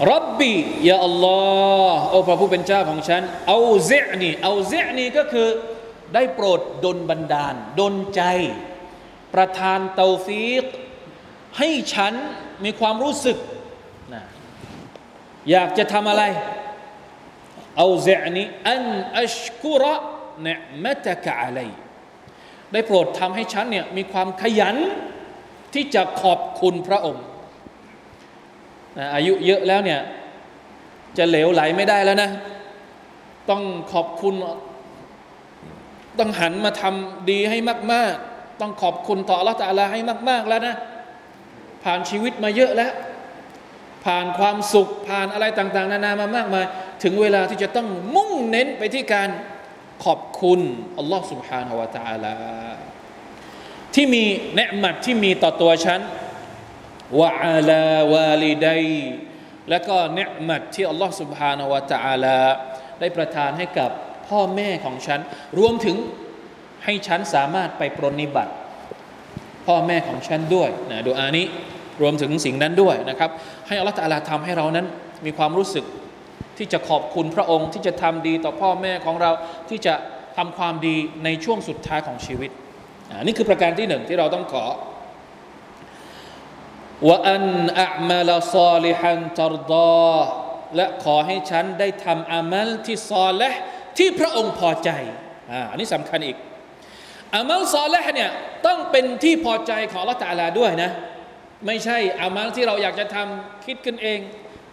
ربي يا الله โอ้พระผู้เป็นเจ้าของฉันเอาเซนีเอาเซนีก็คือ ได้โปรดดลบันดาลดลใจ ประทานเตาฟีกให้ฉัน มีความรู้สึกนะอยากจะทำอะไร เอาเซนีอันอัชกุระเนมตะกะอะไรได้โปรดทำให้ฉันเนี่ยมีความขยันที่จะขอบคุณพระองค์นะอายุเยอะแล้วเนี่ยจะเหลวไหลไม่ได้แล้วนะ ต้องขอบคุณ ต้องหันมาทำดีให้มาก ๆ ต้องขอบคุณต่อลลอฮฺตาลาให้มาก ๆ แล้วนะ ผ่านชีวิตมาเยอะแล้ว ผ่านความสุขผ่านอะไรต่าง ๆ นานามามากมาย ถึงเวลาที่จะต้องมุ่งเน้นไปที่การขอบคุณอัลลอฮฺ سبحانه และ تعالى ที่มีเนืมัดที่มีต่อตัวฉันวะอาลาวาลิดัยและก็เนืมัดที่อัลลอฮฺ سبحانه และ تعالى ได้ประทานให้กับพ่อแม่ของฉัน รวมถึงให้ฉันสามารถไปปรนิบัติ พ่อแม่ของฉันด้วยนะดูอานี้รวมถึงสิ่งนั้นด้วยนะครับ ให้อัลลอฮฺตะลาทำให้เรานั้นมีความรู้สึกที่จะขอบคุณพระองค์ที่จะทำดีต่อพ่อแม่ของเราที่จะทำความดีในช่วงสุดท้ายของชีวิตนี่คือประการที่หนึ่งที่เราต้องขอว่าอันอัมัลซอลิฮันตรดาและขอให้ฉันได้ทำอามัลที่ซอและที่พระองค์พอใจอ่าอันนี้สำคัญอีกอามัลซอและเนี่ยต้องเป็นที่พอใจของละตาลาด้วยนะ ไม่ใช่อามัลที่เราอยากจะทำคิดขึ้นเอง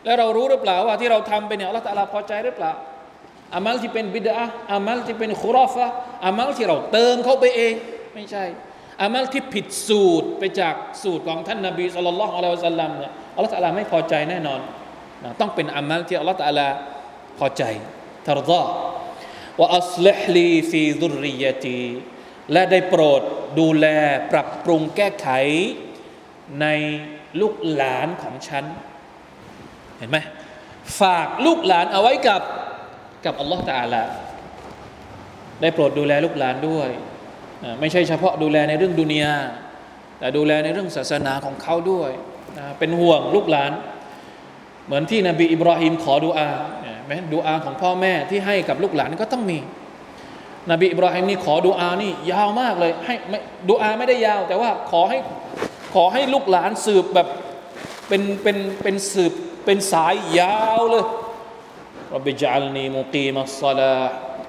แล้วเรารู้หรือเปล่าว่าที่เราทำไปเนี่ยละตาลาพอใจหรือเปล่าอามัลที่เป็นบิดาอามัลที่เป็นคุรอฟะอามัลที่เราเติมเข้าไปเอง ไม่ใช่อามัลที่ผิดสูตรไปจากสูตรของท่านนบีสุลต่านละอัลลอฮฺสัลลัมเนี่ยอัลลอฮฺตะลาไม่พอใจแน่นอนนะต้องเป็นอามัลที่อัลลอฮฺตะลาพอใจทารดาว่าอัลลอฮลีฟีดุริยตี และได้โปรดดูแลปรับปรุงแก้ไขในลูกหลานของฉัน เห็นไหมฝากลูกหลานเอาไว้กับกับอัลลอฮฺตะอาลาได้โปรดดูแลลูกหลานด้วย ไม่ใช่เฉพาะดูแลในเรื่องดุนยาแต่ดูแลในเรื่องศาสนาของเขาด้วย เป็นห่วงลูกหลาน เหมือนที่นบีอิบราฮิมขอดูอาแม้ดูอาของพ่อแม่ที่ให้กับลูกหลานก็ต้องมี นบีอิบราฮิมนี่ขอดูอานี่ยาวมากเลย ให้ดูอาไม่ได้ยาว แต่ว่าขอให้ขอให้ลูกหลานสืบแบบเป็นเป็นเป็นสืบเป็นสายยาวเลยรับบิจัลนีมุกีมัสซาลา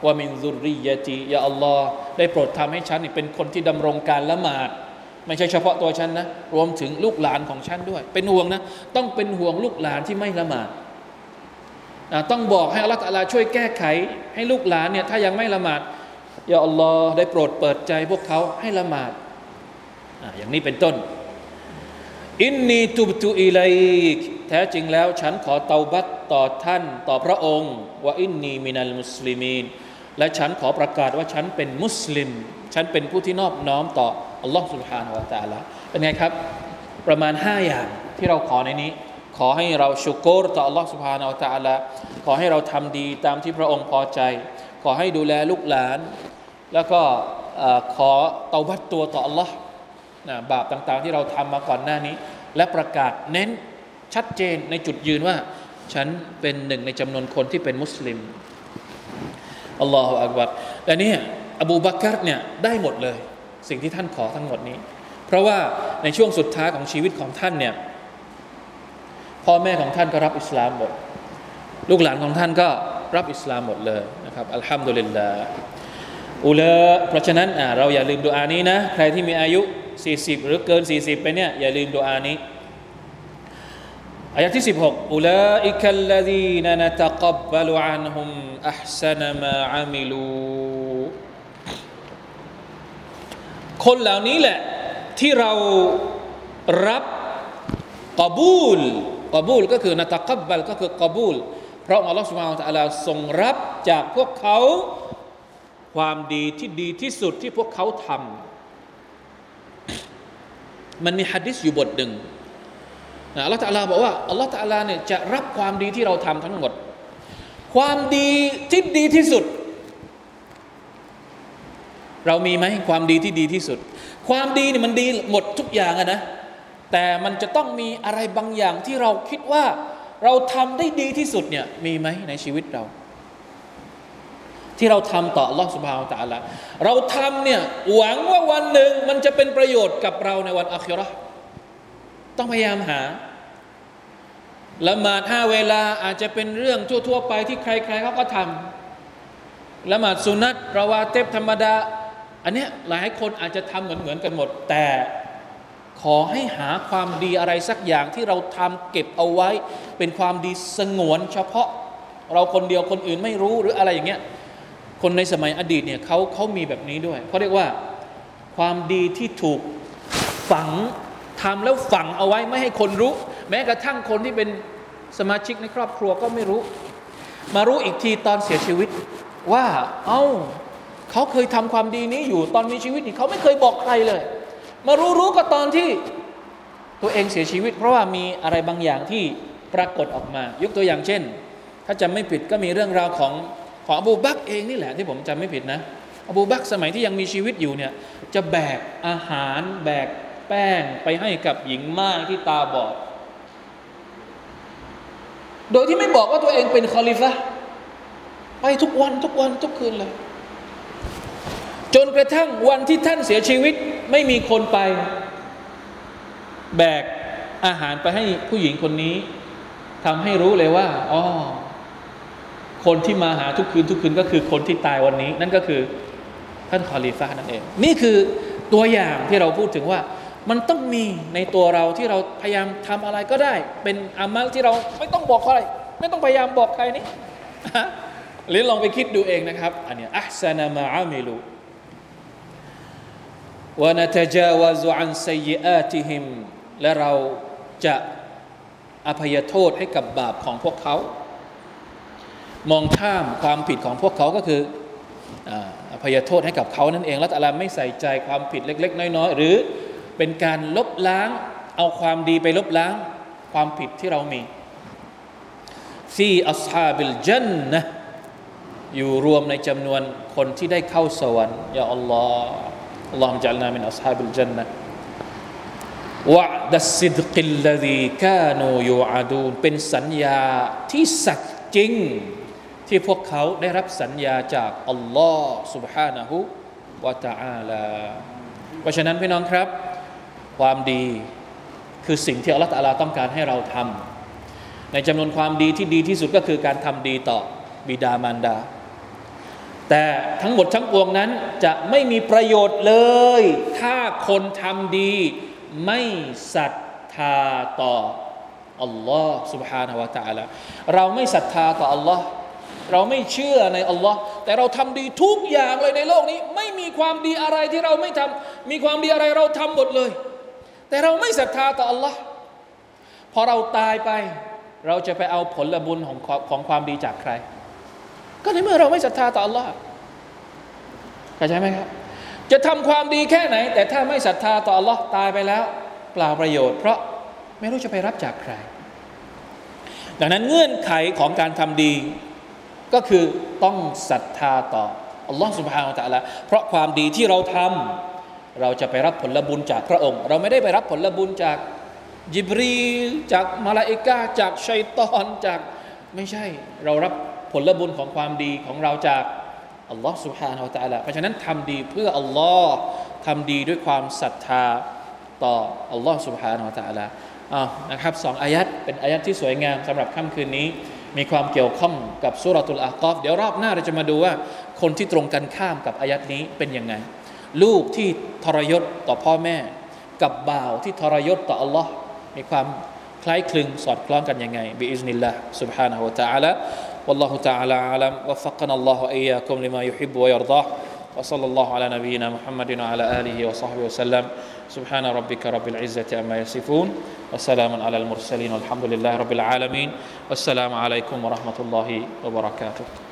ว่ามินซุริยะตียาอัลลอฮ์ได้โปรดทำให้ฉันเป็นคนที่ดำรงการละหมาด ไม่ใช่เฉพาะตัวฉันนะ รวมถึงลูกหลานของฉันด้วย เป็นห่วงนะ ต้องเป็นห่วงลูกหลานที่ไม่ละหมาดต้องบอกให้อัลลอฮฺช่วยแก้ไข ให้ลูกหลานเนี่ยถ้ายังไม่ละหมาด ยาอัลลอฮ์ได้โปรดเปิดใจพวกเขาให้ละหมาดอย่างนี้เป็นต้น อินนีตุบตุอิลัยแท้จริงแล้วฉันขอเตาบัตต่อท่านต่อพระองค์ว่าอินนีมินัลมุสลิมีนและฉันขอประกาศว่าฉันเป็นมุสลิม ฉันเป็นผู้ที่นอบน้อมต่ออัลลอฮ์สุลฮานวะตาละเป็นไงครับ ประมาณห้าอย่างที่เราขอในนี้ ขอให้เราชุกรต่ออัลลอฮ์สุลฮานวะตาละขอให้เราทำดีตามที่พระองค์พอใจ ขอให้ดูแลลูกหลาน แล้วก็ขอเตาบัตตัวต่ออัลลอฮ์บาปต่างๆ ที่เราทำมาก่อนหน้านี้ และประกาศเน้นชัดเจนในจุดยืนว่า ฉันเป็นหนึ่งในจำนวนคนที่เป็นมุสลิมอัลลอฮฺอักบัรและนี่อบูบักรเนี่ยได้หมดเลย สิ่งที่ท่านขอทั้งหมดนี้ เพราะว่าในช่วงสุดท้ายของชีวิตของท่านเนี่ยพ่อแม่ของท่านก็รับอิสลามหมด ลูกหลานของท่านก็ รับอิสลามหมดเลยนะครับอัลฮัมดุลิลลาห์อุลเพราะฉะนั้นเราอย่าลืมดูอานี้นะใครที่มีอายุ 40 หรือเกิน 40 ไปเนี่ยอย่าลืมดูอานี้อายะที่ 16อุลาอิกัลลดีนนตะกับบลุอันฮุมอัพสนมาอามิลูคนเหล่านี้แหละที่เรารับกบูลกบูลก็คือนตะกับบัลก็คือกบูล พราะอัลลอฮฺสุบฮานตะลาทรงรับจากพวกเขาความดีที่ดีที่สุดที่พวกเขาทำมันมีฮะดิษอยู่บทหนึ่งอัลลอฮฺตะลาบอกว่าอัลลอฮฺตะลาเนี่ยจะรับความดีที่เราทำทั้งหมด ความดีที่ดีที่สุด เรามีไหมความดีที่ดีที่สุด ความดีเนี่ยมันดีหมดทุกอย่างอะนะแต่มันจะต้องมีอะไรบางอย่างที่เราคิดว่า เราทำได้ดีที่สุดเนี่ยมีไหมในชีวิตเรา ที่เราทำต่อลอสุภาวตาละเราทำเนี่ยหวังว่าวันหนึ่งมันจะเป็นประโยชน์กับเราในวันอัคราต้องพยายามหาละหมาดห้าเวลาอาจจะเป็นเรื่องทั่ว ๆ ไปที่ใคร ๆเขาก็ทำละหมาดสุนัตระวาเทพธรรมดา อันเนี้ยหลายคนอาจจะทำเหมือนๆกันหมด แต่ ขอให้หาความดีอะไรสักอย่างที่เราทำเก็บเอาไว้ เป็นความดีสงวน เฉพาะเราคนเดียวคนอื่นไม่รู้หรืออะไรอย่างเงี้ยคนในสมัยอดีตเนี่ยเขาเขามีแบบนี้ด้วยเขาเรียกว่าความดีที่ถูกฝังทำแล้วฝังเอาไว้ไม่ให้คนรู้ แม้กระทั่งคนที่เป็นสมาชิกในครอบครัวก็ไม่รู้ มารู้อีกทีตอนเสียชีวิต ว่าเอา้าเขาเคยทำความดีนี้อยู่ตอนมีชีวิตนี่เขาไม่เคยบอกใครเลย มารู้รู้ก็ตอนที่ตัวเองเสียชีวิต เพราะว่ามีอะไรบางอย่างที่ปรากฏออกมา ยกตัวอย่างเช่น ถ้าจำไม่ผิดก็มีเรื่องราวของของอบูบักเองนี่แหละที่ผมจำไม่ผิดนะอบูบักสมัยที่ยังมีชีวิตอยู่เนี่ยจะแบกอาหารแบกแป้งไปให้กับหญิงม่ายที่ตาบอด โดยที่ไม่บอกว่าตัวเองเป็นคอลิฟะไปทุกวันทุกวันทุกคืนเลย จนกระทั่งวันที่ท่านเสียชีวิต ไม่มีคนไป แบกอาหารไปให้ผู้หญิงคนนี้ทำให้รู้เลยว่าอ๋อคนที่มาหาทุกคืนทุกคืนก็คือคนที่ตายวันนี้ นั่นก็คือท่านคอลีฟานั่นเอง นี่คือตัวอย่างที่เราพูดถึงว่า มันต้องมีในตัวเราที่เราพยายามทำอะไรก็ได้ เป็นอามัลที่เราไม่ต้องบอกใครไม่ต้องพยายามบอกใครนี่หรือลองไปคิดดูเองนะครับ อันนี้อัลซานามาอามิลู วานตจาวาซุอันซัยอาติฮิมและเราจะอภัยโทษให้กับบาปของพวกเขา มองข้ามความผิดของพวกเขาก็คืออภัยโทษให้กับเขานั่นเองแล้วแต่ละไม่ใส่ใจความผิดเล็ก ๆ น้อยๆหรือเป็นการลบล้าง เอาความดีไปลบล้างความผิดที่เรามีซีอัสฮาบิลจันนะอยู่รวมในจำนวนคนที่ได้เข้าสวรรค์ยาอัลลอฮ์ اللهم اجعلنا من أصحاب الجنة وعد الصدق الذي كانوا يوعدون เป็นสัญญาที่สัตย์จริง ที่พวกเขาได้รับสัญญาจากอัลลอฮ์ سبحانه และ تعالى เพราะฉะนั้นพี่น้องครับ ความดีคือสิ่งที่อัลลอฮฺตะลาต้องการให้เราทำในจำนวนความดีที่ดีที่สุดก็คือการทำดีต่อบิดามารดา แต่ทั้งหมดทั้งปวงนั้นจะไม่มีประโยชน์เลย ถ้าคนทำดีไม่ศรัทธาต่ออัลลอฮ์ سبحانه และ تعالى เราไม่ศรัทธาต่ออัลลอฮ์เราไม่เชื่อในอัลลอฮ์แต่เราทำดีทุกอย่างเลยในโลกนี้ ไม่มีความดีอะไรที่เราไม่ทำมีความดีอะไรเราทำหมดเลย แต่เราไม่ศรัทธาต่ออัลลอฮ์พอเราตายไป เราจะไปเอาผลบุญของของความดีจากใคร ก็ในเมื่อเราไม่ศรัทธาต่อ Allah เข้าใจไหมครับ จะทำความดีแค่ไหน แต่ถ้าไม่ศรัทธาต่อ Allah ตายไปแล้ว เปล่าประโยชน์ เพราะไม่รู้จะไปรับจากใคร ดังนั้นเงื่อนไขของการทำดี ก็คือต้องศรัทธาต่อ Allah سبحانه และ تعالى เพราะความดีที่เราทำเราจะไปรับผลบุญจากพระองค์ เราไม่ได้ไปรับผลบุญจากยิบรีจากมาลาอิกาจากชัยตอนจากไม่ใช่เรารับ ผลบุญของความดีของเราจากอัลลอฮ์ سبحانه และ تعالى เพราะฉะนั้นทำดีเพื่ออัลลอฮ์ทำดีด้วยความศรัทธาต่ออัลลอฮ์ سبحانه และ تعالى อ่านะครับสองอายัดเป็นอายัดที่สวยงามสำหรับค่ำคืนนี้ มีความเกี่ยวข้องกับสุรตุลอากอฟเดี๋ยวรอบหน้าเราจะมาดูว่าคนที่ตรงกันข้ามกับอายัดนี้เป็นยังไง ลูกที่ทรยศต่อพ่อแม่ กับบ่าวที่ทรยศต่ออัลลอฮ์มีความคล้ายคลึงสอดคล้องกันยังไงบิอิสนิลลาห์ سبحانه และ تعالى والله تعالى أعلم. وفقنا الله وإياكم لما يحب ويرضاه. وصلى الله على نبينا محمد وعلى آله وصحبه وسلم. سبحان ربك رب العزة عما يصفون. وسلام على المرسلين والحمد لله رب العالمين. والسلام عليكم ورحمة الله وبركاته.